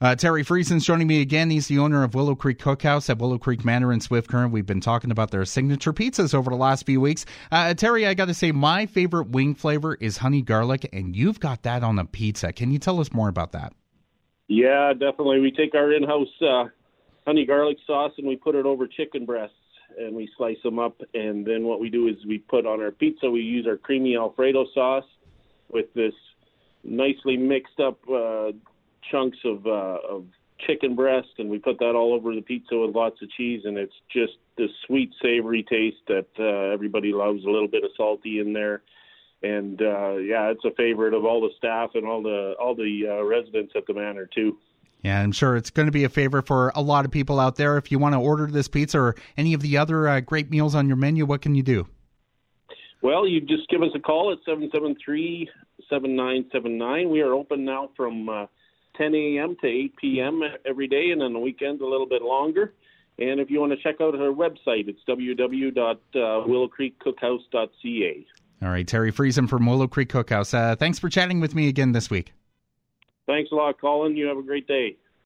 Uh, Terry Friesen's joining me again. He's the owner of Willow Creek Cookhouse at Willow Creek Manor in Swift Current. We've been talking about their signature pizzas over the last few weeks. Uh, Terry, I got to say, my favorite wing flavor is honey garlic, and you've got that on a pizza. Can you tell us more about that? Yeah, definitely. We take our in-house uh, honey garlic sauce and we put it over chicken breasts and we slice them up. And then what we do is we put on our pizza. We use our creamy Alfredo sauce with this nicely mixed up uh, chunks of uh, of chicken breast, and we put that all over the pizza with lots of cheese, and it's just the sweet, savory taste that uh, everybody loves. A little bit of salty in there, and uh, yeah, it's a favorite of all the staff and all the all the uh, residents at the manor too. Yeah, I'm sure it's going to be a favorite for a lot of people out there. If you want to order this pizza or any of the other uh, great meals on your menu, what can you do? Well, you just give us a call at seven seven three seven nine seven nine. We are open now from uh, 10 a.m. to 8 p.m. every day, and on the weekends a little bit longer. And if you want to check out our website, it's www.willowcreekcookhouse.ca. All right, Terry Friesen from Willow Creek Cookhouse. Uh, thanks for chatting with me again this week. Thanks a lot, Colin. You have a great day.